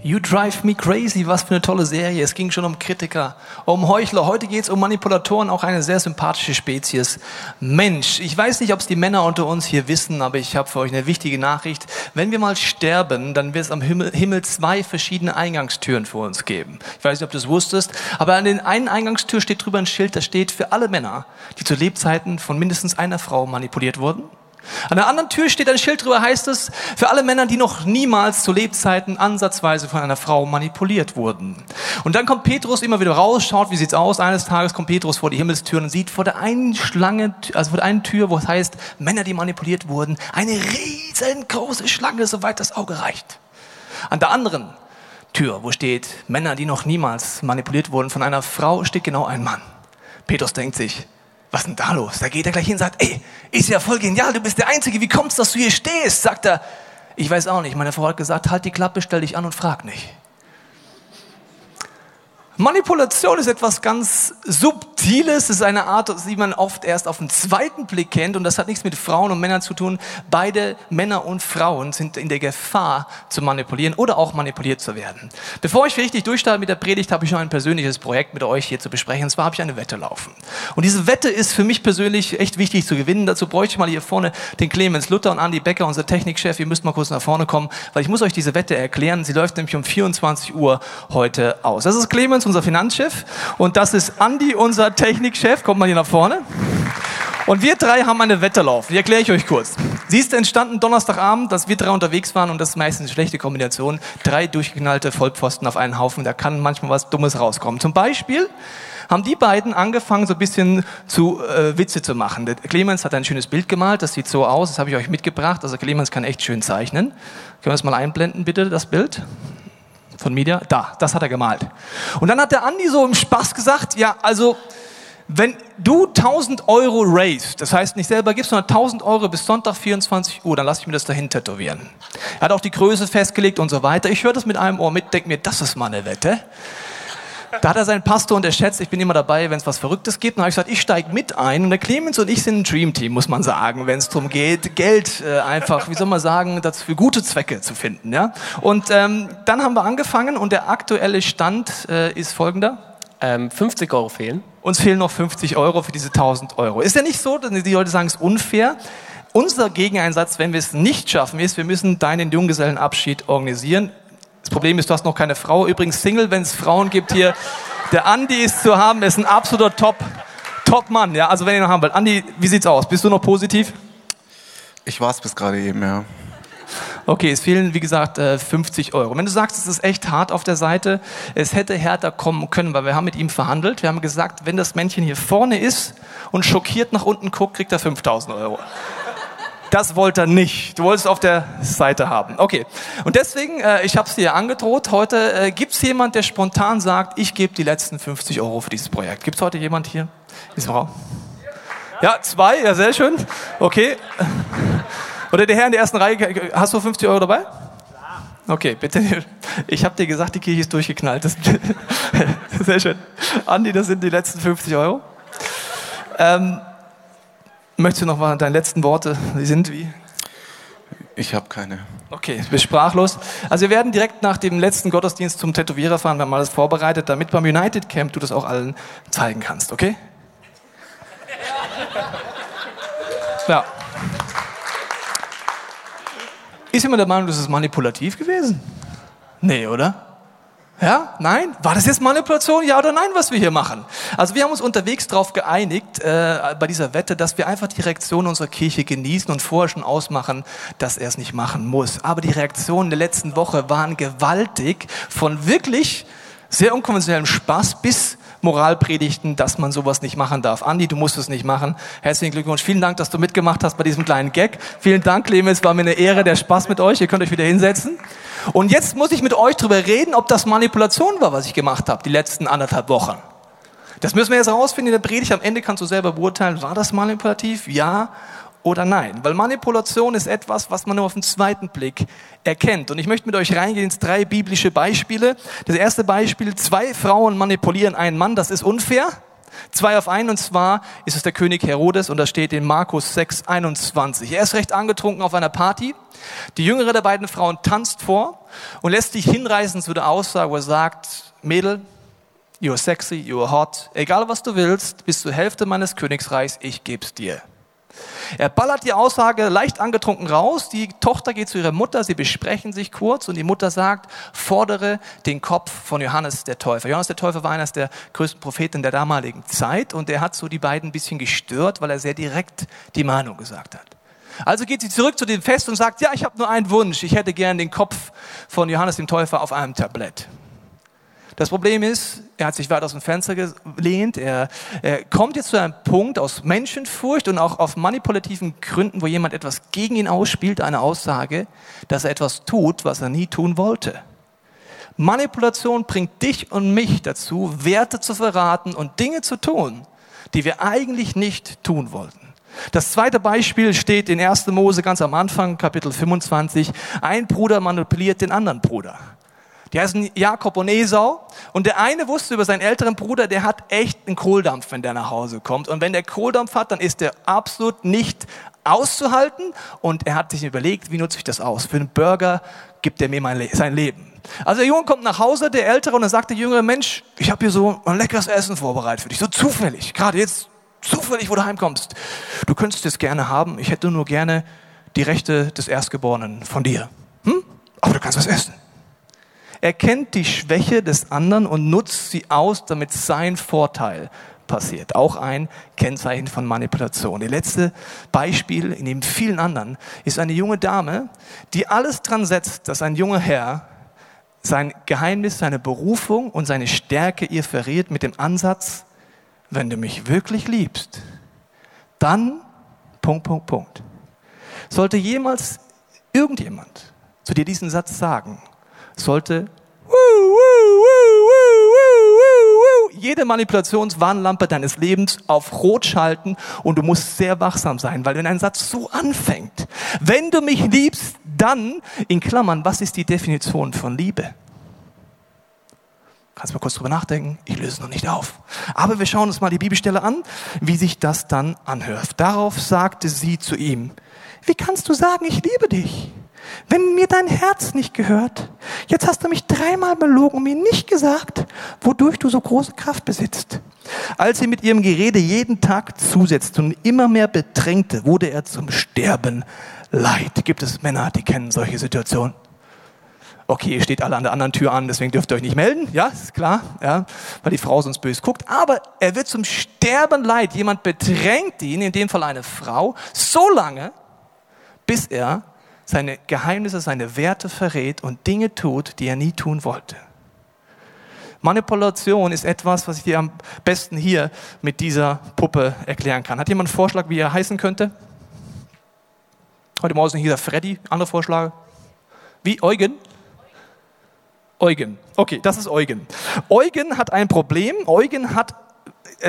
You Drive Me Crazy, was für eine tolle Serie. Es ging schon um Kritiker, um Heuchler. Heute geht es um Manipulatoren, auch eine sehr sympathische Spezies. Mensch, ich weiß nicht, ob es die Männer unter uns hier wissen, aber ich habe für euch eine wichtige Nachricht. Wenn wir mal sterben, dann wird es am Himmel, Himmel zwei verschiedene Eingangstüren für uns geben. Ich weiß nicht, ob du es wusstest, aber an den einen Eingangstür steht drüber ein Schild, das steht für alle Männer, die zu Lebzeiten von mindestens einer Frau manipuliert wurden. An der anderen Tür steht ein Schild drüber, heißt es, für alle Männer, die noch niemals zu Lebzeiten ansatzweise von einer Frau manipuliert wurden. Und dann kommt Petrus immer wieder raus, schaut, wie sieht's aus. Eines Tages kommt Petrus vor die Himmelstür und sieht vor der einen Schlange, also vor der einen Tür, wo es heißt, Männer, die manipuliert wurden, eine riesengroße Schlange, soweit das Auge reicht. An der anderen Tür, wo steht, Männer, die noch niemals manipuliert wurden von einer Frau, steht genau ein Mann. Petrus denkt sich, was ist denn da los? Da geht er gleich hin und sagt, ey, ist ja voll genial, du bist der Einzige, wie kommst du, dass du hier stehst? Sagt er, ich weiß auch nicht. Meine Frau hat gesagt, halt die Klappe, stell dich an und frag nicht. Manipulation ist etwas ganz Subtiles, es ist eine Art, die man oft erst auf den zweiten Blick kennt und das hat nichts mit Frauen und Männern zu tun. Beide Männer und Frauen sind in der Gefahr zu manipulieren oder auch manipuliert zu werden. Bevor ich richtig durchstarte mit der Predigt, habe ich noch ein persönliches Projekt mit euch hier zu besprechen. Und zwar habe ich eine Wette laufen. Und diese Wette ist für mich persönlich echt wichtig zu gewinnen. Dazu bräuchte ich mal hier vorne den Clemens Luther und Andy Becker, unser Technikchef. Ihr müsst mal kurz nach vorne kommen, weil ich muss euch diese Wette erklären. Sie läuft nämlich um 24 Uhr heute aus. Das ist Clemens unser Finanzchef und das ist Andi, unser Technikchef. Kommt mal hier nach vorne. Und wir drei haben eine Wette laufen. Die erkläre ich euch kurz. Sie ist entstanden Donnerstagabend, dass wir drei unterwegs waren und das ist meistens eine schlechte Kombination. Drei durchgeknallte Vollpfosten auf einen Haufen, da kann manchmal was Dummes rauskommen. Zum Beispiel haben die beiden angefangen, so ein bisschen zu äh, Witze zu machen. Der Clemens hat ein schönes Bild gemalt, das sieht so aus, das habe ich euch mitgebracht. Also Clemens kann echt schön zeichnen. Können wir das mal einblenden, bitte, das Bild? von Media, da, das hat er gemalt. Und dann hat der Andi so im Spaß gesagt, ja, also, wenn du 1000 Euro raised, das heißt nicht selber gibst, sondern 1000 Euro bis Sonntag 24 Uhr, dann lass ich mir das dahin tätowieren. Er hat auch die Größe festgelegt und so weiter. Ich höre das mit einem Ohr mit, denke mir, das ist mal eine Wette. Da hat er seinen Pastor unterschätzt. Ich bin immer dabei, wenn es was Verrücktes gibt. Und habe ich gesagt, ich steige mit ein. Und der Clemens und ich sind ein Dreamteam, muss man sagen, wenn es darum geht, Geld äh, einfach, wie soll man sagen, das für gute Zwecke zu finden. Ja? Und ähm, dann haben wir angefangen und der aktuelle Stand äh, ist folgender. Ähm, 50 Euro fehlen. Uns fehlen noch 50 Euro für diese 1000 Euro. Ist ja nicht so, dass die Leute sagen, es ist unfair. Unser Gegeneinsatz, wenn wir es nicht schaffen, ist, wir müssen deinen Junggesellenabschied organisieren. Das Problem ist, du hast noch keine Frau. Übrigens Single, wenn es Frauen gibt hier. Der Andi ist zu haben, ist ein absoluter Top, Top-Mann. Ja, also wenn ihr noch haben wollt. Andi, wie sieht's aus? Bist du noch positiv? Ich war es bis gerade eben, ja. Okay, es fehlen, wie gesagt, 50 äh, Euro. Wenn du sagst, es ist echt hart auf der Seite, es hätte härter kommen können, weil wir haben mit ihm verhandelt. Wir haben gesagt, wenn das Männchen hier vorne ist und schockiert nach unten guckt, kriegt er 5000 Euro. Das wollte er nicht. Du wolltest auf der Seite haben. Okay. Und deswegen, äh, ich habe es dir angedroht, heute äh, gibt es jemand, der spontan sagt, ich gebe die letzten 50 Euro für dieses Projekt. Gibt es heute jemand hier in Raum? Ja, zwei, ja, sehr schön. Okay. Oder der Herr in der ersten Reihe, hast du 50 Euro dabei? Okay, bitte. Ich habe dir gesagt, die Kirche ist durchgeknallt. Das, sehr schön. Andi, das sind die letzten 50 Euro. Ähm, Möchtest du noch mal deine letzten Worte? Die sind wie? Ich habe keine. Okay, du bist sprachlos. Also wir werden direkt nach dem letzten Gottesdienst zum Tätowierer fahren. Wir haben alles vorbereitet, damit beim United Camp du das auch allen zeigen kannst, okay? Ja. Ist jemand der Meinung, das ist manipulativ gewesen? Nee, oder? Ja? Nein? War das jetzt Manipulation? Ja oder nein, was wir hier machen? Also wir haben uns unterwegs darauf geeinigt, äh, bei dieser Wette, dass wir einfach die Reaktion unserer Kirche genießen und vorher schon ausmachen, dass er es nicht machen muss. Aber die Reaktionen der letzten Woche waren gewaltig, von wirklich sehr unkonventionellem Spaß bis Moralpredigten, dass man sowas nicht machen darf. Andi, du musst es nicht machen. Herzlichen Glückwunsch. Vielen Dank, dass du mitgemacht hast bei diesem kleinen Gag. Vielen Dank, Clemens. War mir eine Ehre, der Spaß mit euch. Ihr könnt euch wieder hinsetzen. Und jetzt muss ich mit euch darüber reden, ob das Manipulation war, was ich gemacht habe, die letzten anderthalb Wochen. Das müssen wir jetzt herausfinden in der Predigt. Am Ende kannst du selber beurteilen, war das manipulativ? Ja oder nein. Weil Manipulation ist etwas, was man nur auf den zweiten Blick erkennt. Und ich möchte mit euch reingehen ins drei biblische Beispiele. Das erste Beispiel, zwei Frauen manipulieren einen Mann, das ist unfair. Zwei auf einen, und zwar ist es der König Herodes, und das steht in Markus 6, 21. Er ist recht angetrunken auf einer Party. Die jüngere der beiden Frauen tanzt vor und lässt sich hinreißen zu der Aussage, wo er sagt, Mädel, you're sexy, you're hot, egal was du willst, bis zur Hälfte meines Königsreichs, ich geb's dir. Er ballert die Aussage leicht angetrunken raus. Die Tochter geht zu ihrer Mutter, sie besprechen sich kurz und die Mutter sagt, fordere den Kopf von Johannes der Täufer. Johannes der Täufer war einer der größten Propheten der damaligen Zeit und er hat so die beiden ein bisschen gestört, weil er sehr direkt die Meinung gesagt hat. Also geht sie zurück zu dem Fest und sagt, ja, ich habe nur einen Wunsch, ich hätte gern den Kopf von Johannes dem Täufer auf einem Tablett. Das Problem ist, er hat sich weit aus dem Fenster gelehnt. Er, er kommt jetzt zu einem Punkt aus Menschenfurcht und auch auf manipulativen Gründen, wo jemand etwas gegen ihn ausspielt, eine Aussage, dass er etwas tut, was er nie tun wollte. Manipulation bringt dich und mich dazu, Werte zu verraten und Dinge zu tun, die wir eigentlich nicht tun wollten. Das zweite Beispiel steht in 1. Mose ganz am Anfang, Kapitel 25. Ein Bruder manipuliert den anderen Bruder. Die heißen Jakob und Esau. Und der eine wusste über seinen älteren Bruder, der hat echt einen Kohldampf, wenn der nach Hause kommt. Und wenn der Kohldampf hat, dann ist der absolut nicht auszuhalten. Und er hat sich überlegt, wie nutze ich das aus? Für einen Burger gibt er mir Le sein Leben. Also der Junge kommt nach Hause, der Ältere, und dann sagt der Jüngere, Mensch, ich habe hier so ein leckeres Essen vorbereitet für dich. So zufällig, gerade jetzt zufällig, wo du heimkommst. Du könntest es gerne haben. Ich hätte nur gerne die Rechte des Erstgeborenen von dir. Hm? Aber du kannst was essen. Er kennt die Schwäche des anderen und nutzt sie aus, damit sein Vorteil passiert. Auch ein Kennzeichen von Manipulation. Das letzte Beispiel, in dem vielen anderen, ist eine junge Dame, die alles dran setzt, dass ein junger Herr sein Geheimnis, seine Berufung und seine Stärke ihr verrät mit dem Ansatz, wenn du mich wirklich liebst, dann, Punkt, Punkt, Punkt. Sollte jemals irgendjemand zu dir diesen Satz sagen, sollte jede Manipulationswarnlampe deines Lebens auf Rot schalten und du musst sehr wachsam sein, weil wenn ein Satz so anfängt, wenn du mich liebst, dann, in Klammern, was ist die Definition von Liebe? Kannst mal kurz drüber nachdenken, ich löse es noch nicht auf. Aber wir schauen uns mal die Bibelstelle an, wie sich das dann anhört. Darauf sagte sie zu ihm, wie kannst du sagen, ich liebe dich? Wenn mir dein Herz nicht gehört? Jetzt hast du mich dreimal belogen und mir nicht gesagt, wodurch du so große Kraft besitzt. Als sie mit ihrem Gerede jeden Tag zusetzte und immer mehr bedrängte, wurde er zum Sterben leid. Gibt es Männer, die kennen solche Situationen? Okay, ihr steht alle an der anderen Tür an, deswegen dürft ihr euch nicht melden. Ja, ist klar, ja, weil die Frau sonst böse guckt. Aber er wird zum Sterben leid. Jemand bedrängt ihn, in dem Fall eine Frau, so lange, bis er seine Geheimnisse, seine Werte verrät und Dinge tut, die er nie tun wollte. Manipulation ist etwas, was ich dir am besten hier mit dieser Puppe erklären kann. Hat jemand einen Vorschlag, wie er heißen könnte? Heute Morgen hier Freddy, andere Vorschläge? Wie? Eugen? Eugen. Okay, das ist Eugen. Eugen hat ein Problem. Eugen hat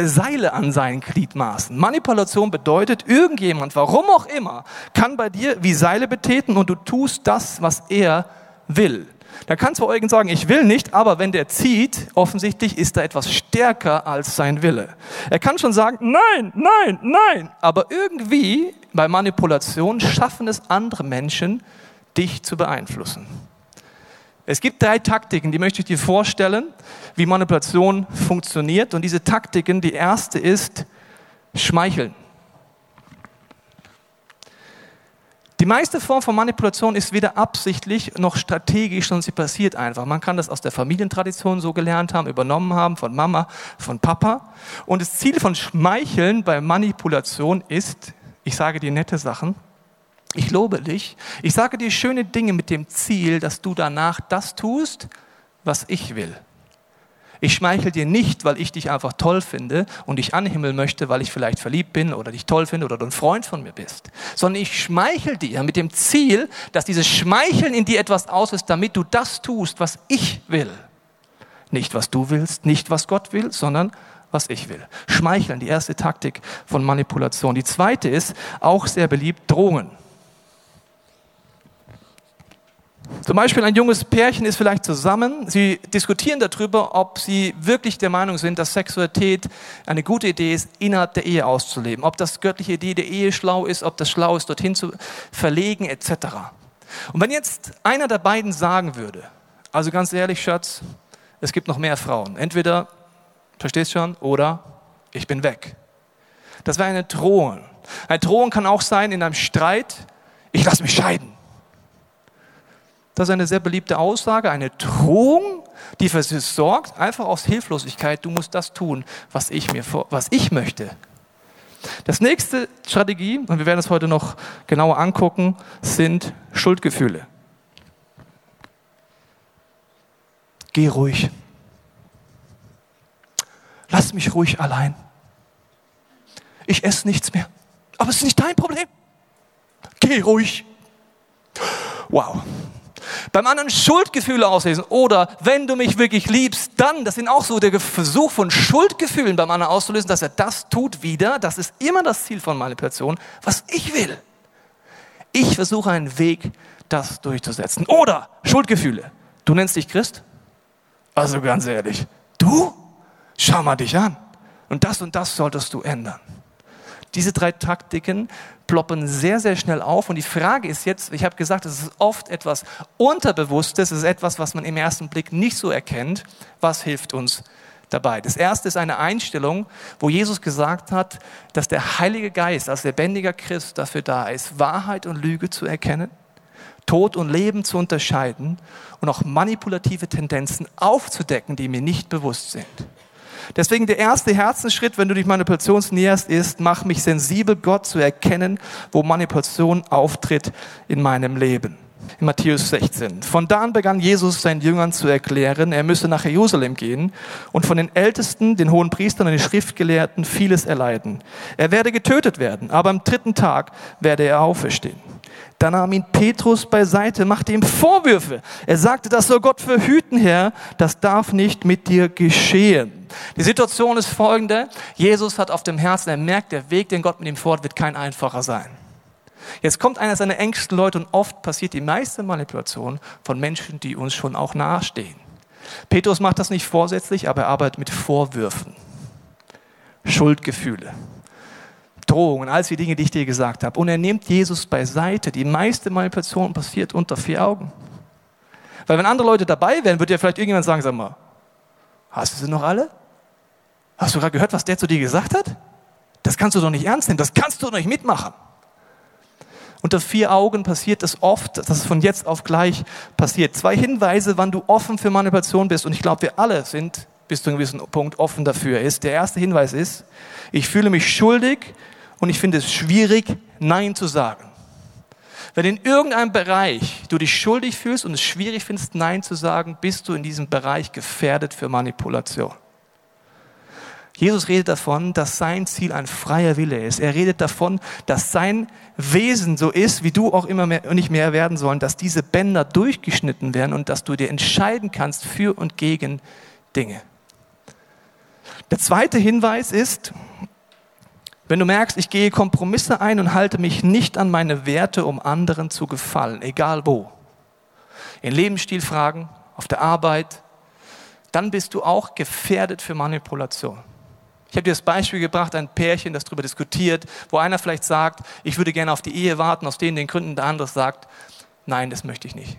Seile an seinen Gliedmaßen. Manipulation bedeutet, irgendjemand, warum auch immer, kann bei dir wie Seile betäten und du tust das, was er will. Da kann zwar Eugen sagen, ich will nicht, aber wenn der zieht, offensichtlich ist er etwas stärker als sein Wille. Er kann schon sagen, nein, nein, nein, aber irgendwie bei Manipulation schaffen es andere Menschen, dich zu beeinflussen. Es gibt drei Taktiken, die möchte ich dir vorstellen, wie Manipulation funktioniert. Und diese Taktiken, die erste ist Schmeicheln. Die meiste Form von Manipulation ist weder absichtlich noch strategisch, sondern sie passiert einfach. Man kann das aus der Familientradition so gelernt haben, übernommen haben von Mama, von Papa. Und das Ziel von Schmeicheln bei Manipulation ist, ich sage dir nette Sachen, ich lobe dich. Ich sage dir schöne Dinge mit dem Ziel, dass du danach das tust, was ich will. Ich schmeichel dir nicht, weil ich dich einfach toll finde und dich anhimmeln möchte, weil ich vielleicht verliebt bin oder dich toll finde oder du ein Freund von mir bist, sondern ich schmeichel dir mit dem Ziel, dass dieses Schmeicheln in dir etwas auslöst, damit du das tust, was ich will. Nicht, was du willst, nicht, was Gott will, sondern was ich will. Schmeicheln, die erste Taktik von Manipulation. Die zweite ist, auch sehr beliebt, Drohungen. Zum Beispiel ein junges Pärchen ist vielleicht zusammen, sie diskutieren darüber, ob sie wirklich der Meinung sind, dass Sexualität eine gute Idee ist, innerhalb der Ehe auszuleben, ob das göttliche Idee der Ehe schlau ist, ob das schlau ist, dorthin zu verlegen etc. Und wenn jetzt einer der beiden sagen würde, also ganz ehrlich, Schatz, es gibt noch mehr Frauen, entweder, verstehst schon, oder ich bin weg. Das wäre eine Drohung. Eine Drohung kann auch sein in einem Streit, ich lasse mich scheiden. Das ist eine sehr beliebte Aussage, eine Drohung, die für sie sorgt, einfach aus Hilflosigkeit, du musst das tun, was ich, mir was ich möchte. Das nächste Strategie, und wir werden es heute noch genauer angucken, sind Schuldgefühle. Geh ruhig. Lass mich ruhig allein. Ich esse nichts mehr. Aber es ist nicht dein Problem. Geh ruhig. Wow. Beim anderen Schuldgefühle auslesen. Oder wenn du mich wirklich liebst, dann, das sind auch so der Versuch von Schuldgefühlen beim anderen auszulösen, dass er das tut wieder. Das ist immer das Ziel von Manipulation, was ich will. Ich versuche einen Weg, das durchzusetzen. Oder Schuldgefühle. Du nennst dich Christ? Also ganz ehrlich, du? Schau mal dich an. Und das und das solltest du ändern. Diese drei Taktiken ploppen sehr, sehr schnell auf. Und die Frage ist jetzt, ich habe gesagt, es ist oft etwas Unterbewusstes, es ist etwas, was man im ersten Blick nicht so erkennt. Was hilft uns dabei? Das erste ist eine Einstellung, wo Jesus gesagt hat, dass der Heilige Geist als lebendiger Christ dafür da ist, Wahrheit und Lüge zu erkennen. Tod und Leben zu unterscheiden und auch manipulative Tendenzen aufzudecken, die mir nicht bewusst sind. Deswegen der erste Herzensschritt, wenn du dich Manipulation näherst, ist, mach mich sensibel, Gott zu erkennen, wo Manipulation auftritt in meinem Leben. In Matthäus 16. Von da an begann Jesus seinen Jüngern zu erklären, er müsse nach Jerusalem gehen und von den Ältesten, den hohen Priestern und den Schriftgelehrten vieles erleiden. Er werde getötet werden, aber am dritten Tag werde er auferstehen. Da nahm ihn Petrus beiseite, machte ihm Vorwürfe. Er sagte, das soll Gott verhüten, Herr, das darf nicht mit dir geschehen. Die Situation ist folgende. Jesus hat auf dem Herzen, er merkt, der Weg, den Gott mit ihm fort, wird kein einfacher sein. Jetzt kommt einer seiner engsten Leute und oft passiert die meiste Manipulation von Menschen, die uns schon auch nahestehen. Petrus macht das nicht vorsätzlich, aber er arbeitet mit Vorwürfen, Schuldgefühle. Drohungen, all die Dinge, die ich dir gesagt habe. Und er nimmt Jesus beiseite. Die meiste Manipulation passiert unter vier Augen. Weil wenn andere Leute dabei wären, würde ja vielleicht irgendjemand sagen, sag mal, hast du sie noch alle? Hast du gerade gehört, was der zu dir gesagt hat? Das kannst du doch nicht ernst nehmen, das kannst du doch nicht mitmachen. Unter vier Augen passiert es oft, dass es von jetzt auf gleich passiert. Zwei Hinweise, wann du offen für Manipulation bist. Und ich glaube, wir alle sind bis zu einem gewissen Punkt offen dafür. Ist der erste Hinweis ist, ich fühle mich schuldig und ich finde es schwierig, Nein zu sagen. Wenn in irgendeinem Bereich du dich schuldig fühlst und es schwierig findest, Nein zu sagen, bist du in diesem Bereich gefährdet für Manipulation. Jesus redet davon, dass sein Ziel ein freier Wille ist. Er redet davon, dass sein Wesen so ist, wie du auch immer mehr, nicht mehr werden sollen, dass diese Bänder durchgeschnitten werden und dass du dir entscheiden kannst für und gegen Dinge. Der zweite Hinweis ist, wenn du merkst, ich gehe Kompromisse ein und halte mich nicht an meine Werte, um anderen zu gefallen, egal wo, in Lebensstilfragen, auf der Arbeit, dann bist du auch gefährdet für Manipulation. Ich habe dir das Beispiel gebracht, ein Pärchen, das darüber diskutiert, wo einer vielleicht sagt, ich würde gerne auf die Ehe warten, aus denen den Gründen, der andere sagt, nein, das möchte ich nicht.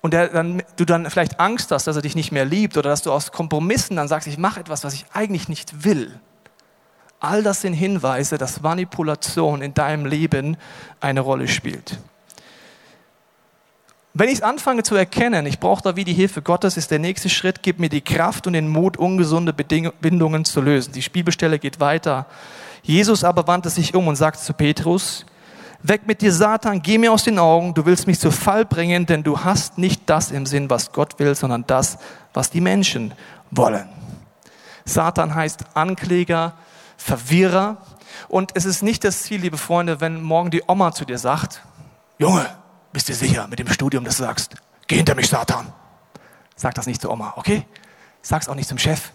Und der, dann, du dann vielleicht Angst hast, dass er dich nicht mehr liebt oder dass du aus Kompromissen dann sagst, ich mache etwas, was ich eigentlich nicht will. All das sind Hinweise, dass Manipulation in deinem Leben eine Rolle spielt. Wenn ich anfange zu erkennen, ich brauche da wie die Hilfe Gottes, ist der nächste Schritt, gib mir die Kraft und den Mut, ungesunde Bindungen zu lösen. Die Bibelstelle geht weiter. Jesus aber wandte sich um und sagte zu Petrus, weg mit dir Satan, geh mir aus den Augen, du willst mich zu Fall bringen, denn du hast nicht das im Sinn, was Gott will, sondern das, was die Menschen wollen. Satan heißt Ankläger, Verwirrer. Und es ist nicht das Ziel, liebe Freunde, wenn morgen die Oma zu dir sagt, Junge, bist du sicher mit dem Studium, das du sagst? Geh hinter mich, Satan. Sag das nicht zur Oma, okay? Sag's auch nicht zum Chef.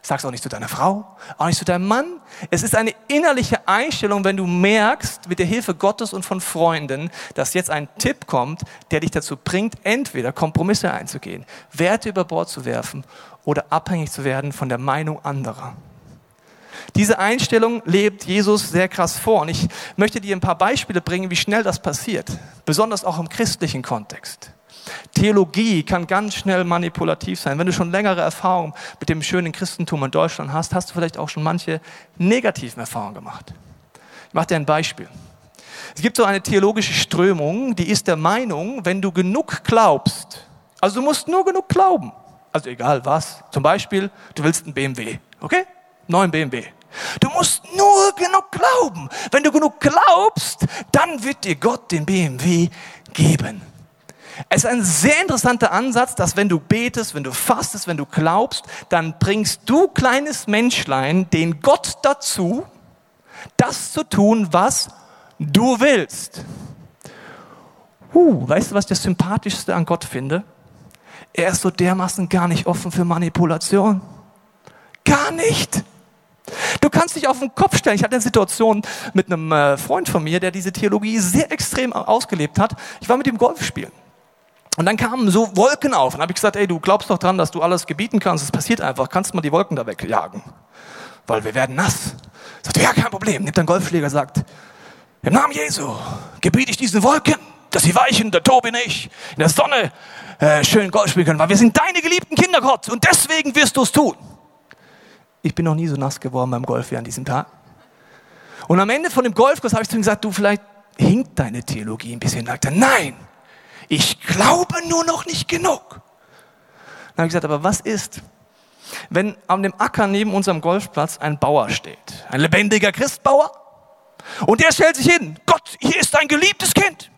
Sag's auch nicht zu deiner Frau, auch nicht zu deinem Mann. Es ist eine innerliche Einstellung, wenn du merkst, mit der Hilfe Gottes und von Freunden, dass jetzt ein Tipp kommt, der dich dazu bringt, entweder Kompromisse einzugehen, Werte über Bord zu werfen oder abhängig zu werden von der Meinung anderer. Diese Einstellung lebt Jesus sehr krass vor. Und ich möchte dir ein paar Beispiele bringen, wie schnell das passiert. Besonders auch im christlichen Kontext. Theologie kann ganz schnell manipulativ sein. Wenn du schon längere Erfahrungen mit dem schönen Christentum in Deutschland hast, hast du vielleicht auch schon manche negativen Erfahrungen gemacht. Ich mache dir ein Beispiel. Es gibt so eine theologische Strömung, die ist der Meinung, wenn du genug glaubst, also du musst nur genug glauben, also egal was, zum Beispiel, du willst einen BMW, okay? Neuen BMW. Du musst nur genug glauben. Wenn du genug glaubst, dann wird dir Gott den BMW geben. Es ist ein sehr interessanter Ansatz, dass wenn du betest, wenn du fastest, wenn du glaubst, dann bringst du, kleines Menschlein, den Gott dazu, das zu tun, was du willst. Uh, weißt du, was ich das Sympathischste an Gott finde? Er ist so dermaßen gar nicht offen für Manipulation. Gar nicht. Du kannst dich auf den Kopf stellen. Ich hatte eine Situation mit einem äh, Freund von mir, der diese Theologie sehr extrem ausgelebt hat. Ich war mit ihm Golf spielen. Und dann kamen so Wolken auf. Und habe ich gesagt, ey, du glaubst doch dran, dass du alles gebieten kannst. Es passiert einfach. Kannst mal die Wolken da wegjagen? Weil wir werden nass. Sagt ja, kein Problem. Nimmt einen Golfschläger, sagt, im Namen Jesu gebiete ich diesen Wolken, dass sie weichen, der Tobi nicht, in der Sonne äh, schön Golf spielen können, weil wir sind deine geliebten Kinder, Gott. Und deswegen wirst du es tun. Ich bin noch nie so nass geworden beim Golf wie an diesem Tag. Und am Ende von dem Golfkurs habe ich zu ihm gesagt, du, vielleicht hinkt deine Theologie ein bisschen. Sagt er, nein, ich glaube nur noch nicht genug. Dann habe ich gesagt, aber was ist, wenn an dem Acker neben unserem Golfplatz ein Bauer steht? Ein lebendiger Christbauer? Und der stellt sich hin, Gott, hier ist dein geliebtes Kind.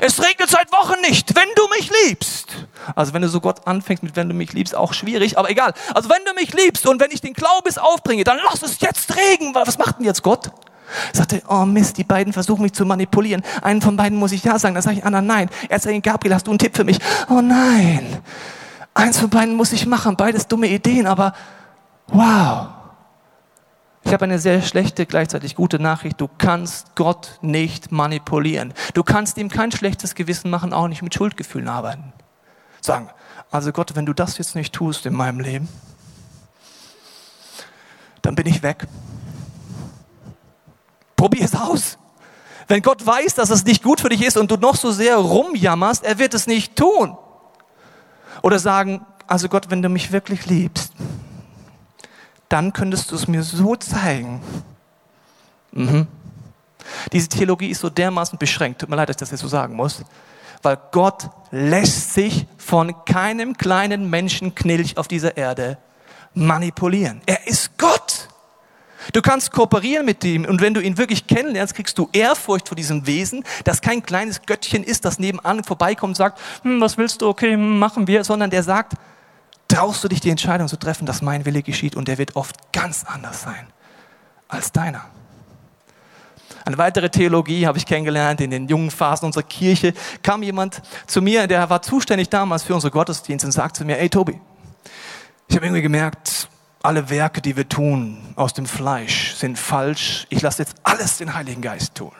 Es regnet seit Wochen nicht, wenn du mich liebst. Also wenn du so Gott anfängst mit wenn du mich liebst, auch schwierig, aber egal. Also wenn du mich liebst und wenn ich den Glaubens aufbringe, dann lass es jetzt regnen. Was macht denn jetzt Gott? Sagte, oh Mist, die beiden versuchen mich zu manipulieren. Einen von beiden muss ich ja sagen. Dann sage ich Anna, nein. Er sagt, Gabriel, hast du einen Tipp für mich? Oh nein. Eins von beiden muss ich machen. Beides dumme Ideen, aber wow. Ich habe eine sehr schlechte, gleichzeitig gute Nachricht. Du kannst Gott nicht manipulieren. Du kannst ihm kein schlechtes Gewissen machen, auch nicht mit Schuldgefühlen arbeiten. Sagen, also Gott, wenn du das jetzt nicht tust in meinem Leben, dann bin ich weg. Probier es aus. Wenn Gott weiß, dass es nicht gut für dich ist und du noch so sehr rumjammerst, er wird es nicht tun. Oder sagen, also Gott, wenn du mich wirklich liebst, dann könntest du es mir so zeigen. Mhm. Diese Theologie ist so dermaßen beschränkt, tut mir leid, dass ich das jetzt so sagen muss, weil Gott lässt sich von keinem kleinen Menschenknilch auf dieser Erde manipulieren. Er ist Gott. Du kannst kooperieren mit ihm und wenn du ihn wirklich kennenlernst, kriegst du Ehrfurcht vor diesem Wesen, das kein kleines Göttchen ist, das nebenan vorbeikommt und sagt, hm, was willst du, okay, machen wir, sondern der sagt, traust du dich die Entscheidung zu treffen, dass mein Wille geschieht und der wird oft ganz anders sein als deiner. Eine weitere Theologie habe ich kennengelernt in den jungen Phasen unserer Kirche. Kam jemand zu mir, der war zuständig damals für unsere Gottesdienste und sagte zu mir, ey Tobi, ich habe irgendwie gemerkt, alle Werke, die wir tun aus dem Fleisch, sind falsch. Ich lasse jetzt alles den Heiligen Geist tun.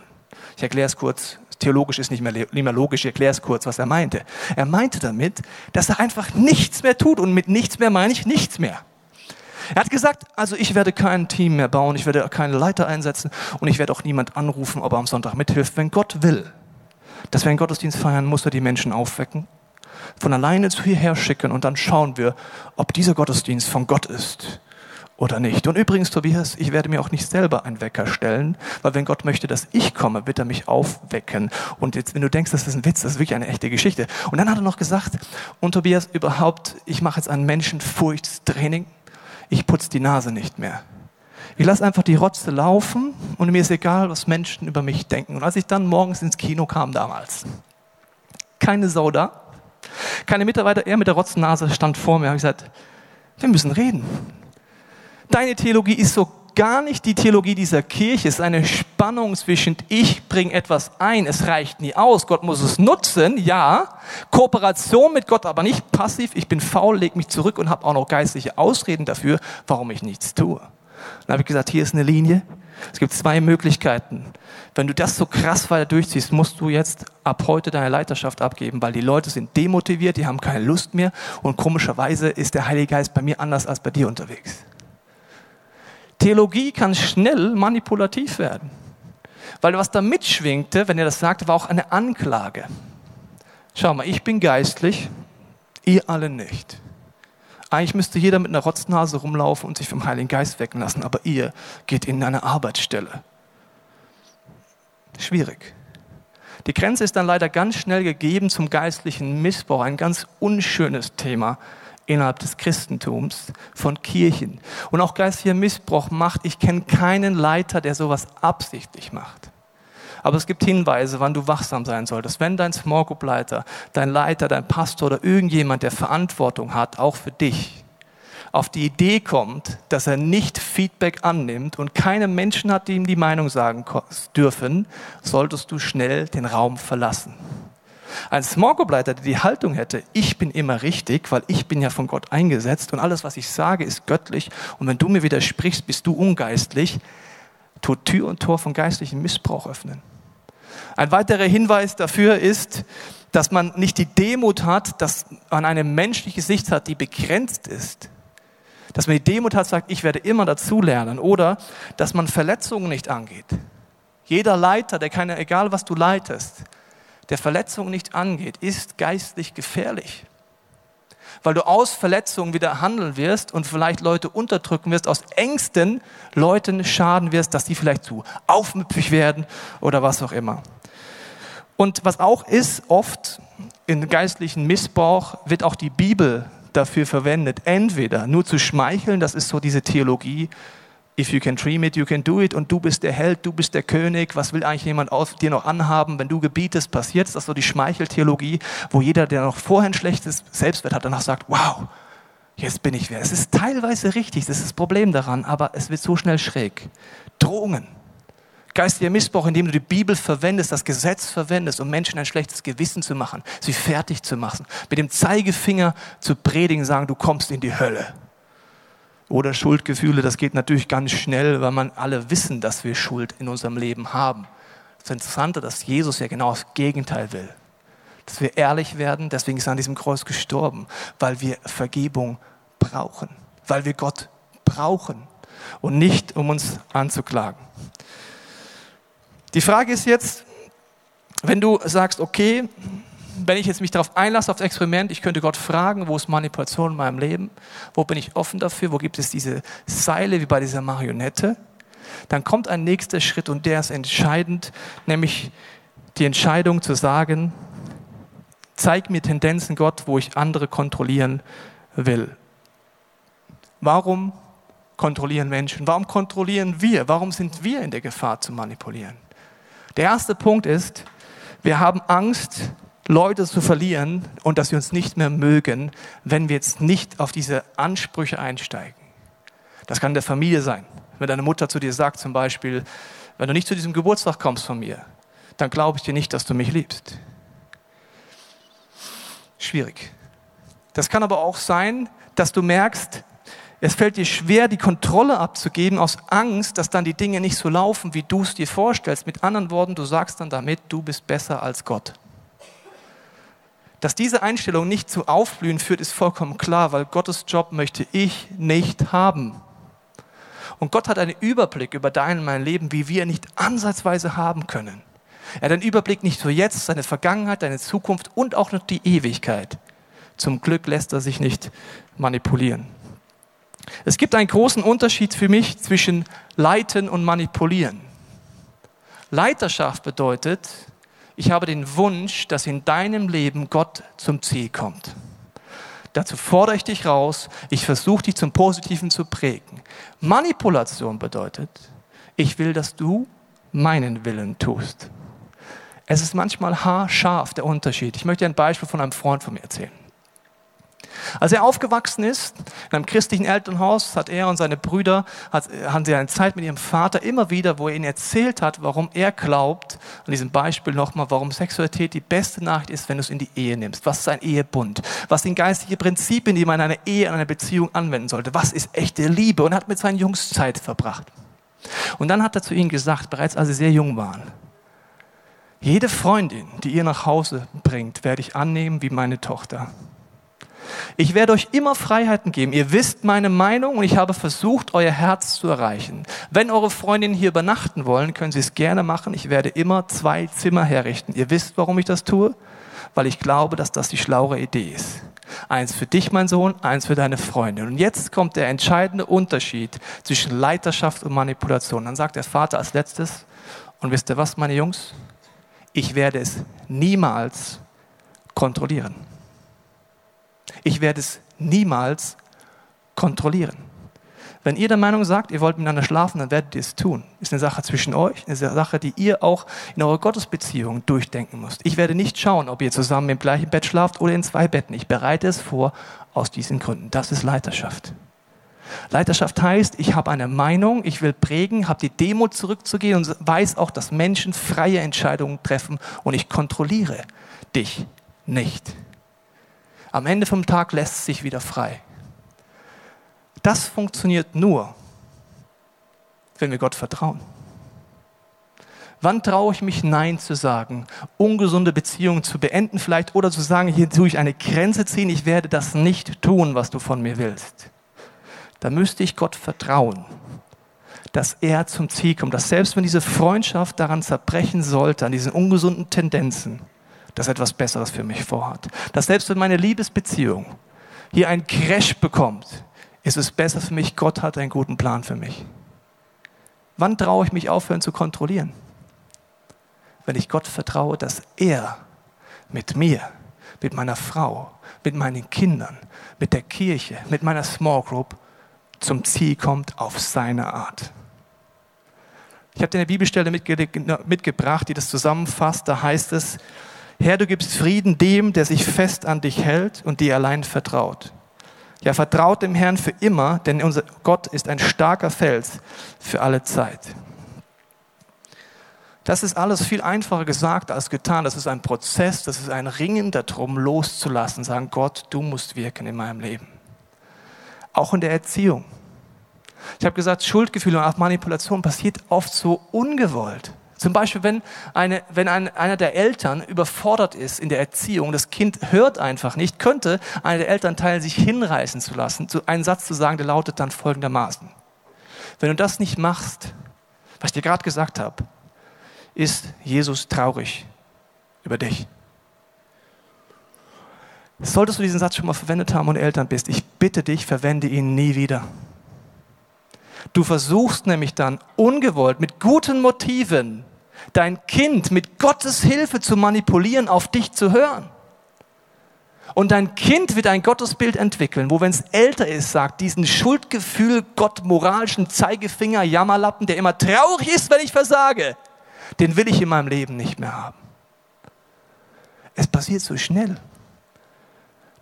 Ich erkläre es kurz. Theologisch ist nicht mehr, nicht mehr logisch. Ich erkläre es kurz, was er meinte. Er meinte damit, dass er einfach nichts mehr tut. Und mit nichts mehr meine ich nichts mehr. Er hat gesagt, also ich werde kein Team mehr bauen, ich werde keine Leiter einsetzen und ich werde auch niemand anrufen, ob er am Sonntag mithilft. Wenn Gott will, dass wir einen Gottesdienst feiern, muss er die Menschen aufwecken von alleine zu hierher schicken und dann schauen wir, ob dieser Gottesdienst von Gott ist oder nicht. Und übrigens, Tobias, ich werde mir auch nicht selber einen Wecker stellen, weil wenn Gott möchte, dass ich komme, wird er mich aufwecken. Und jetzt, wenn du denkst, das ist ein Witz, das ist wirklich eine echte Geschichte. Und dann hat er noch gesagt, und Tobias, überhaupt, ich mache jetzt ein Menschenfurchtstraining, ich putze die Nase nicht mehr. Ich lasse einfach die Rotze laufen und mir ist egal, was Menschen über mich denken. Und als ich dann morgens ins Kino kam damals, keine Sau da, keine Mitarbeiter, er mit der Rotznase stand vor mir und hat gesagt, wir müssen reden. Deine Theologie ist so gar nicht die Theologie dieser Kirche. Es ist eine Spannung zwischen ich bringe etwas ein, es reicht nie aus, Gott muss es nutzen, ja. Kooperation mit Gott, aber nicht passiv. Ich bin faul, leg mich zurück und habe auch noch geistliche Ausreden dafür, warum ich nichts tue. Dann habe ich gesagt, hier ist eine Linie. Es gibt zwei Möglichkeiten. Wenn du das so krass weiter durchziehst, musst du jetzt ab heute deine Leiterschaft abgeben, weil die Leute sind demotiviert, die haben keine Lust mehr und komischerweise ist der Heilige Geist bei mir anders als bei dir unterwegs. Theologie kann schnell manipulativ werden. Weil was da mitschwingte, wenn er das sagte, war auch eine Anklage. Schau mal, ich bin geistlich, ihr alle nicht. Eigentlich müsste jeder mit einer Rotznase rumlaufen und sich vom Heiligen Geist wecken lassen, aber ihr geht in eine Arbeitsstelle. Schwierig. Die Grenze ist dann leider ganz schnell gegeben zum geistlichen Missbrauch, ein ganz unschönes Thema, innerhalb des Christentums von Kirchen. Und auch geistiger Missbrauch macht, ich kenne keinen Leiter, der sowas absichtlich macht. Aber es gibt Hinweise, wann du wachsam sein solltest. Wenn dein Small Group Leiter, dein Leiter, dein Pastor oder irgendjemand, der Verantwortung hat, auch für dich, auf die Idee kommt, dass er nicht Feedback annimmt und keine Menschen hat, die ihm die Meinung sagen dürfen, solltest du schnell den Raum verlassen. Ein Small Group Leiter, der die Haltung hätte, ich bin immer richtig, weil ich bin ja von Gott eingesetzt und alles, was ich sage, ist göttlich und wenn du mir widersprichst, bist du ungeistlich, tut Tür und Tor von geistlichem Missbrauch öffnen. Ein weiterer Hinweis dafür ist, dass man nicht die Demut hat, dass man eine menschliche Sicht hat, die begrenzt ist. Dass man die Demut hat, sagt, ich werde immer dazulernen. Oder dass man Verletzungen nicht angeht. Jeder Leiter, der keine, egal was du leitest, der Verletzung nicht angeht, ist geistlich gefährlich. Weil du aus Verletzungen wieder handeln wirst und vielleicht Leute unterdrücken wirst, aus Ängsten Leuten schaden wirst, dass die vielleicht zu aufmüpfig werden oder was auch immer. Und was auch ist, oft in geistlichen Missbrauch wird auch die Bibel dafür verwendet, entweder nur zu schmeicheln, das ist so diese Theologie, If you can dream it, you can do it. Und du bist der Held, du bist der König. Was will eigentlich jemand auf dir noch anhaben? Wenn du gebietest, passiert es. Das ist so die Schmeicheltheologie, wo jeder, der noch vorher ein schlechtes Selbstwert hat, danach sagt, wow, jetzt bin ich wer. Es ist teilweise richtig, das ist das Problem daran, aber es wird so schnell schräg. Drohungen. Geistiger Missbrauch, indem du die Bibel verwendest, das Gesetz verwendest, um Menschen ein schlechtes Gewissen zu machen, sie fertig zu machen. Mit dem Zeigefinger zu predigen, sagen, du kommst in die Hölle. Oder Schuldgefühle, das geht natürlich ganz schnell, weil man alle wissen, dass wir Schuld in unserem Leben haben. Das Interessante, dass Jesus ja genau das Gegenteil will. Dass wir ehrlich werden, deswegen ist er an diesem Kreuz gestorben, weil wir Vergebung brauchen, weil wir Gott brauchen und nicht, um uns anzuklagen. Die Frage ist jetzt, wenn du sagst, okay, wenn ich jetzt mich darauf einlasse, aufs Experiment, ich könnte Gott fragen, wo ist Manipulation in meinem Leben? Wo bin ich offen dafür? Wo gibt es diese Seile wie bei dieser Marionette? Dann kommt ein nächster Schritt und der ist entscheidend, nämlich die Entscheidung zu sagen, zeig mir Tendenzen, Gott, wo ich andere kontrollieren will. Warum kontrollieren Menschen? Warum kontrollieren wir? Warum sind wir in der Gefahr zu manipulieren? Der erste Punkt ist, wir haben Angst, Leute zu verlieren und dass sie uns nicht mehr mögen, wenn wir jetzt nicht auf diese Ansprüche einsteigen. Das kann in der Familie sein. Wenn deine Mutter zu dir sagt zum Beispiel, wenn du nicht zu diesem Geburtstag kommst von mir, dann glaube ich dir nicht, dass du mich liebst. Schwierig. Das kann aber auch sein, dass du merkst, es fällt dir schwer, die Kontrolle abzugeben aus Angst, dass dann die Dinge nicht so laufen, wie du es dir vorstellst. Mit anderen Worten, du sagst dann damit, du bist besser als Gott. Dass diese Einstellung nicht zu Aufblühen führt, ist vollkommen klar, weil Gottes Job möchte ich nicht haben. Und Gott hat einen Überblick über dein und mein Leben, wie wir nicht ansatzweise haben können. Er hat einen Überblick nicht nur jetzt, seine Vergangenheit, deine Zukunft und auch noch die Ewigkeit. Zum Glück lässt er sich nicht manipulieren. Es gibt einen großen Unterschied für mich zwischen Leiten und Manipulieren. Leiterschaft bedeutet, ich habe den Wunsch, dass in deinem Leben Gott zum Ziel kommt. Dazu fordere ich dich raus, ich versuche dich zum Positiven zu prägen. Manipulation bedeutet, ich will, dass du meinen Willen tust. Es ist manchmal haarscharf der Unterschied. Ich möchte dir ein Beispiel von einem Freund von mir erzählen. Als er aufgewachsen ist, in einem christlichen Elternhaus, hat er und seine Brüder, hat, haben sie eine Zeit mit ihrem Vater immer wieder, wo er ihnen erzählt hat, warum er glaubt, an diesem Beispiel nochmal, warum Sexualität die beste Nachricht ist, wenn du es in die Ehe nimmst. Was ist ein Ehebund? Was sind geistige Prinzipien, die man in einer Ehe, in einer Beziehung anwenden sollte? Was ist echte Liebe? Und hat mit seinen Jungs Zeit verbracht. Und dann hat er zu ihnen gesagt, bereits als sie sehr jung waren, jede Freundin, die ihr nach Hause bringt, werde ich annehmen wie meine Tochter. Ich werde euch immer Freiheiten geben. Ihr wisst meine Meinung und ich habe versucht, euer Herz zu erreichen. Wenn eure Freundinnen hier übernachten wollen, können sie es gerne machen. Ich werde immer zwei Zimmer herrichten. Ihr wisst, warum ich das tue? Weil ich glaube, dass das die schlaue Idee ist. Eins für dich, mein Sohn, eins für deine Freundin. Und jetzt kommt der entscheidende Unterschied zwischen Leiterschaft und Manipulation. Dann sagt der Vater als letztes, und wisst ihr was, meine Jungs? Ich werde es niemals kontrollieren. Ich werde es niemals kontrollieren. Wenn ihr der Meinung sagt, ihr wollt miteinander schlafen, dann werdet ihr es tun. Ist eine Sache zwischen euch, eine Sache, die ihr auch in eurer Gottesbeziehung durchdenken müsst. Ich werde nicht schauen, ob ihr zusammen im gleichen Bett schlaft oder in zwei Betten. Ich bereite es vor aus diesen Gründen. Das ist Leiterschaft. Leiterschaft heißt, ich habe eine Meinung, ich will prägen, habe die Demut zurückzugehen und weiß auch, dass Menschen freie Entscheidungen treffen und ich kontrolliere dich nicht. Am Ende vom Tag lässt es sich wieder frei. Das funktioniert nur, wenn wir Gott vertrauen. Wann traue ich mich Nein zu sagen, ungesunde Beziehungen zu beenden vielleicht oder zu sagen, hier tue ich eine Grenze ziehen, ich werde das nicht tun, was du von mir willst. Da müsste ich Gott vertrauen, dass er zum Ziel kommt, dass selbst wenn diese Freundschaft daran zerbrechen sollte, an diesen ungesunden Tendenzen, dass etwas Besseres für mich vorhat. Dass selbst wenn meine Liebesbeziehung hier einen Crash bekommt, ist es besser für mich, Gott hat einen guten Plan für mich. Wann traue ich mich aufhören zu kontrollieren? Wenn ich Gott vertraue, dass er mit mir, mit meiner Frau, mit meinen Kindern, mit der Kirche, mit meiner Small Group zum Ziel kommt auf seine Art. Ich habe dir eine Bibelstelle mitge mitgebracht, die das zusammenfasst. Da heißt es, Herr, du gibst Frieden dem, der sich fest an dich hält und dir allein vertraut. Ja, vertraut dem Herrn für immer, denn unser Gott ist ein starker Fels für alle Zeit. Das ist alles viel einfacher gesagt als getan. Das ist ein Prozess, das ist ein Ringen darum, loszulassen, sagen, Gott, du musst wirken in meinem Leben. Auch in der Erziehung. Ich habe gesagt, Schuldgefühle und auch Manipulation passiert oft so ungewollt. Zum Beispiel, wenn, eine, wenn ein, einer der Eltern überfordert ist in der Erziehung, das Kind hört einfach nicht, könnte einer der Elternteile sich hinreißen zu lassen, zu, einen Satz zu sagen, der lautet dann folgendermaßen. Wenn du das nicht machst, was ich dir gerade gesagt habe, ist Jesus traurig über dich. Solltest du diesen Satz schon mal verwendet haben und Eltern bist, ich bitte dich, verwende ihn nie wieder. Du versuchst nämlich dann ungewollt mit guten Motiven dein Kind mit Gottes Hilfe zu manipulieren, auf dich zu hören. Und dein Kind wird ein Gottesbild entwickeln, wo, wenn es älter ist, sagt, diesen Schuldgefühl, Gott moralischen Zeigefinger, Jammerlappen, der immer traurig ist, wenn ich versage, den will ich in meinem Leben nicht mehr haben. Es passiert so schnell.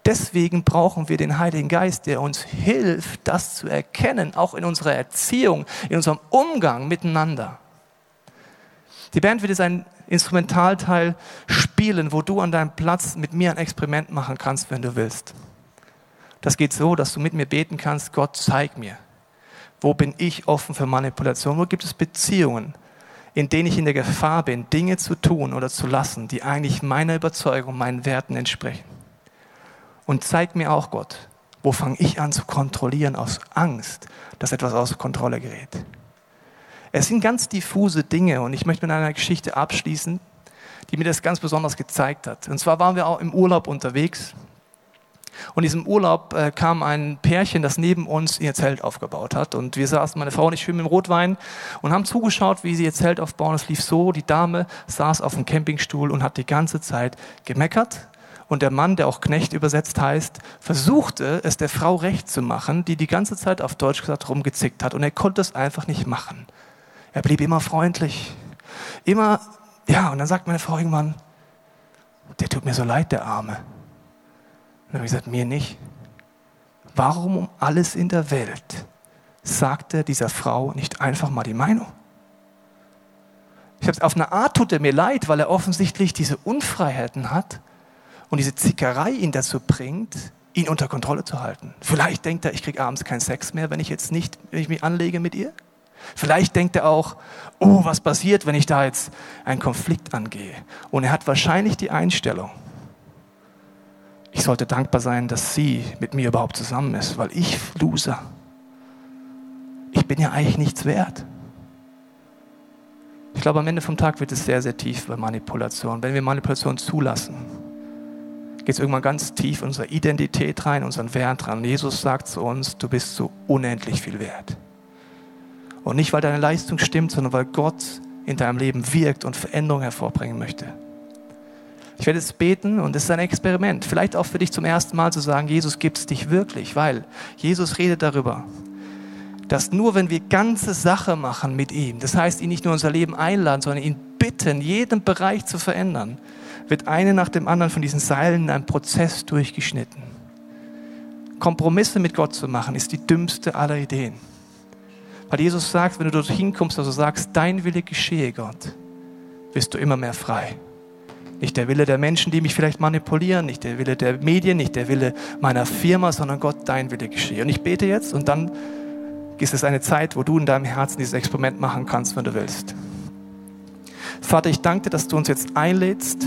Deswegen brauchen wir den Heiligen Geist, der uns hilft, das zu erkennen, auch in unserer Erziehung, in unserem Umgang miteinander. Die Band wird jetzt einen Instrumentalteil spielen, wo du an deinem Platz mit mir ein Experiment machen kannst, wenn du willst. Das geht so, dass du mit mir beten kannst, Gott, zeig mir, wo bin ich offen für Manipulation, wo gibt es Beziehungen, in denen ich in der Gefahr bin, Dinge zu tun oder zu lassen, die eigentlich meiner Überzeugung, meinen Werten entsprechen. Und zeig mir auch, Gott, wo fange ich an zu kontrollieren aus Angst, dass etwas außer Kontrolle gerät. Es sind ganz diffuse Dinge und ich möchte mit einer Geschichte abschließen, die mir das ganz besonders gezeigt hat. Und zwar waren wir auch im Urlaub unterwegs und in diesem Urlaub äh, kam ein Pärchen, das neben uns ihr Zelt aufgebaut hat. Und wir saßen, meine Frau und ich, schön mit dem Rotwein und haben zugeschaut, wie sie ihr Zelt aufbauen. Es lief so, die Dame saß auf dem Campingstuhl und hat die ganze Zeit gemeckert. Und der Mann, der auch Knecht übersetzt heißt, versuchte es der Frau recht zu machen, die die ganze Zeit auf Deutsch gesagt rumgezickt hat. Und er konnte es einfach nicht machen. Er blieb immer freundlich. Immer, ja, und dann sagt meine Frau irgendwann, der tut mir so leid, der Arme. Und dann habe ich gesagt, mir nicht. Warum um alles in der Welt sagt er dieser Frau nicht einfach mal die Meinung? Ich habe auf eine Art tut er mir leid, weil er offensichtlich diese Unfreiheiten hat und diese Zickerei ihn dazu bringt, ihn unter Kontrolle zu halten. Vielleicht denkt er, ich kriege abends keinen Sex mehr, wenn ich jetzt nicht, wenn ich mich anlege mit ihr. Vielleicht denkt er auch, oh, was passiert, wenn ich da jetzt einen Konflikt angehe? Und er hat wahrscheinlich die Einstellung, ich sollte dankbar sein, dass sie mit mir überhaupt zusammen ist, weil ich, Loser, ich bin ja eigentlich nichts wert. Ich glaube, am Ende vom Tag wird es sehr, sehr tief bei Manipulation. Wenn wir Manipulation zulassen, geht es irgendwann ganz tief in unsere Identität rein, unseren Wert rein. Jesus sagt zu uns, du bist so unendlich viel wert. Und nicht, weil deine Leistung stimmt, sondern weil Gott in deinem Leben wirkt und Veränderung hervorbringen möchte. Ich werde jetzt beten und es ist ein Experiment. Vielleicht auch für dich zum ersten Mal zu sagen, Jesus gibt es dich wirklich, weil Jesus redet darüber, dass nur wenn wir ganze Sache machen mit ihm, das heißt ihn nicht nur unser Leben einladen, sondern ihn bitten, jeden Bereich zu verändern, wird eine nach dem anderen von diesen Seilen in einem Prozess durchgeschnitten. Kompromisse mit Gott zu machen, ist die dümmste aller Ideen. Weil Jesus sagt, wenn du dorthin kommst, also sagst, dein Wille geschehe, Gott, wirst du immer mehr frei. Nicht der Wille der Menschen, die mich vielleicht manipulieren, nicht der Wille der Medien, nicht der Wille meiner Firma, sondern Gott, dein Wille geschehe. Und ich bete jetzt und dann ist es eine Zeit, wo du in deinem Herzen dieses Experiment machen kannst, wenn du willst. Vater, ich danke dir, dass du uns jetzt einlädst.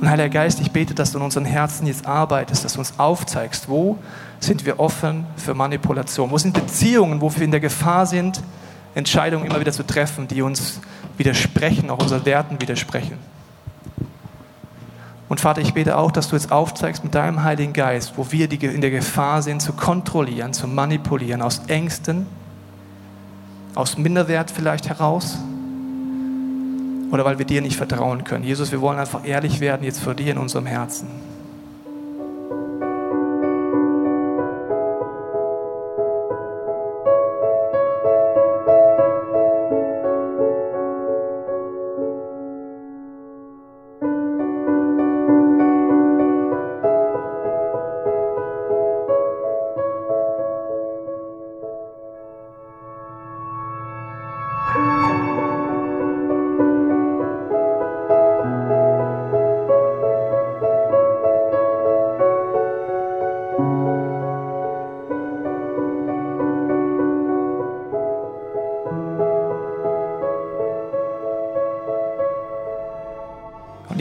Und Heiliger Geist, ich bete, dass du in unseren Herzen jetzt arbeitest, dass du uns aufzeigst, wo sind wir offen für Manipulation? Wo sind Beziehungen, wo wir in der Gefahr sind, Entscheidungen immer wieder zu treffen, die uns widersprechen, auch unseren Werten widersprechen? Und Vater, ich bete auch, dass du jetzt aufzeigst mit deinem Heiligen Geist, wo wir in der Gefahr sind, zu kontrollieren, zu manipulieren, aus Ängsten, aus Minderwert vielleicht heraus oder weil wir dir nicht vertrauen können. Jesus, wir wollen einfach ehrlich werden jetzt vor dir in unserem Herzen.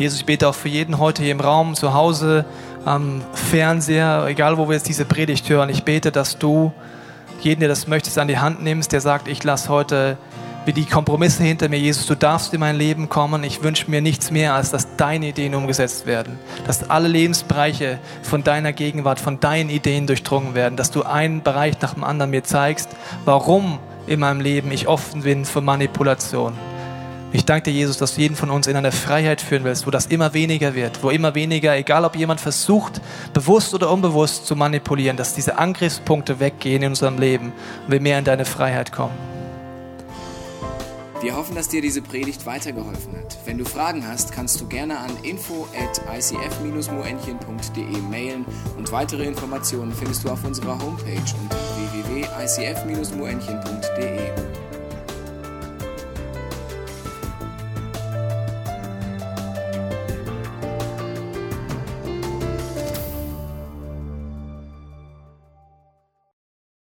Jesus, ich bete auch für jeden heute hier im Raum, zu Hause, am Fernseher, egal wo wir jetzt diese Predigt hören. Ich bete, dass du jeden, der das möchtest, an die Hand nimmst, der sagt, ich lasse heute wie die Kompromisse hinter mir. Jesus, du darfst in mein Leben kommen. Ich wünsche mir nichts mehr, als dass deine Ideen umgesetzt werden. Dass alle Lebensbereiche von deiner Gegenwart, von deinen Ideen durchdrungen werden. Dass du einen Bereich nach dem anderen mir zeigst, warum in meinem Leben ich offen bin für Manipulation. Ich danke dir, Jesus, dass du jeden von uns in eine Freiheit führen willst, wo das immer weniger wird, wo immer weniger, egal ob jemand versucht, bewusst oder unbewusst zu manipulieren, dass diese Angriffspunkte weggehen in unserem Leben und wir mehr in deine Freiheit kommen. Wir hoffen, dass dir diese Predigt weitergeholfen hat. Wenn du Fragen hast, kannst du gerne an info at icf-moenchen.de mailen und weitere Informationen findest du auf unserer Homepage unter www.icf-moenchen.de.